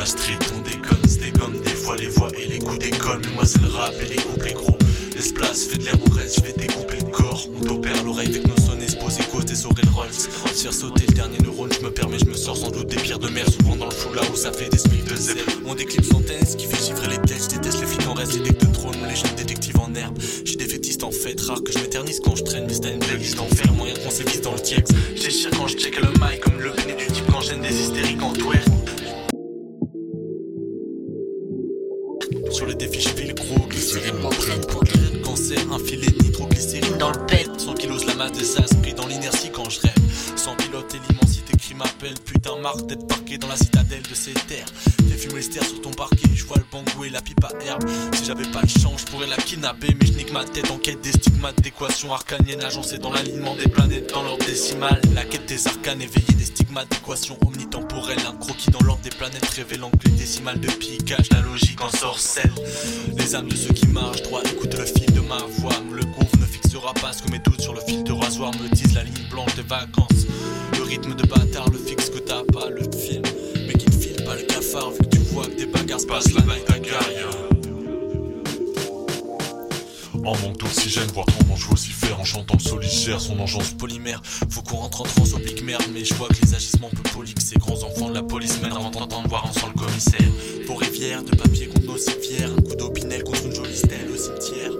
la street, on déconne, c'est comme des fois les voix et les coups d'école. Mais moi c'est le rap et les coups les gros. Laisse place, fais de l'air mon reste, je vais découper le corps. On t'opère l'oreille avec nos sonnets, se poser côté et le Rolls. Faire sauter le dernier neurone, je me permets, je me sors sans doute des pierres de mer. Souvent dans le flou là où ça fait des smiles de zèle. On déclipse sans ce qui fait chiffrer les tests. Déteste les filles en reste, les decks de trône, les jeunes détectives en herbe. J'ai des fétistes en fait, rare que je m'éternise quand je traîne. Mais c'est une playlist d'enfer, moyen qu'on s'évise dans le tiex. J'ai quand je check le mic comme le nez du type quand j'aime des hystériques en twerk. Sur les défis, je file gros, glycérine m'entraîne pour cancer, un filet nitroglycérine dans le pet. 100 kilos, la masse de sas, pris dans l'inertie quand je rêve. Sans pilote m'appelle, putain, marre d'être parqué dans la citadelle de ces terres. Les stères sur ton parquet, je vois le bangou et la pipe à herbe. Si j'avais pas le champ, je pourrais la kidnapper, mais je nique ma tête en quête des stigmates d'équation arcanienne agencée dans l'alignement des planètes dans l'ordre décimal. La quête des arcanes éveillés des stigmates d'équation omnitemporelle, un croquis dans l'ordre des planètes révélant que les décimales de piquage, la logique en sorcelle. Les âmes de ceux qui marchent droit écoute le fil de ma voix, le gouffre ne fixera pas ce que mes doutes sur le fil de rasoir me disent la ligne blanche des vacances. Le rythme de bâtard le fixe que t'as pas le film, mais qui ne file pas le cafard vu que tu vois que des bagarres se passent ta carrière. En manque d'oxygène, voir comment je vocifère en chantant le solitaire, son engeance polymère. Faut qu'on rentre en trans oblique merde, mais je vois que les agissements peu polis que ces grands enfants de la police mènent avant d'entendre voir ensemble le commissaire. Pour rivière, de papier contre nos civières, un coup d'opinel contre une jolie stèle au cimetière.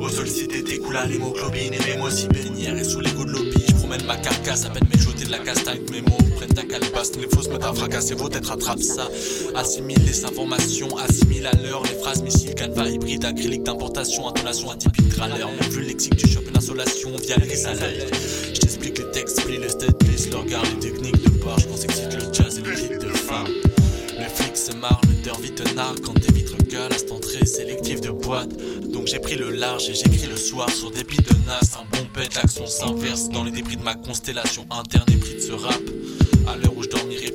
Au sol cité découla l'hémoglobine et mes si bénières et sous l'égo de lobby, je promène ma carcasse à peine m'éjouter de la castagne, mes mots prennent ta calebasse, les fausses me à fracasser, vos têtes rattrape ça. Assimile les informations, assimile à l'heure les phrases missiles, canevas hybride, acrylique d'importation, intonation atypique. On vu le lexique, tu chopes une insolation via les à Je t'explique les textes, plis, les stats, please, le regard, les techniques de bar, je pense que marre, te nargue quand tes vitres gueulent à cette entrée sélective de boîte. Donc j'ai pris le large et j'écris le soir sur des billes de nas. Un bon pet, l'action s'inverse dans les débris de ma constellation interne et pris de ce rap. À l'heure où je dormirai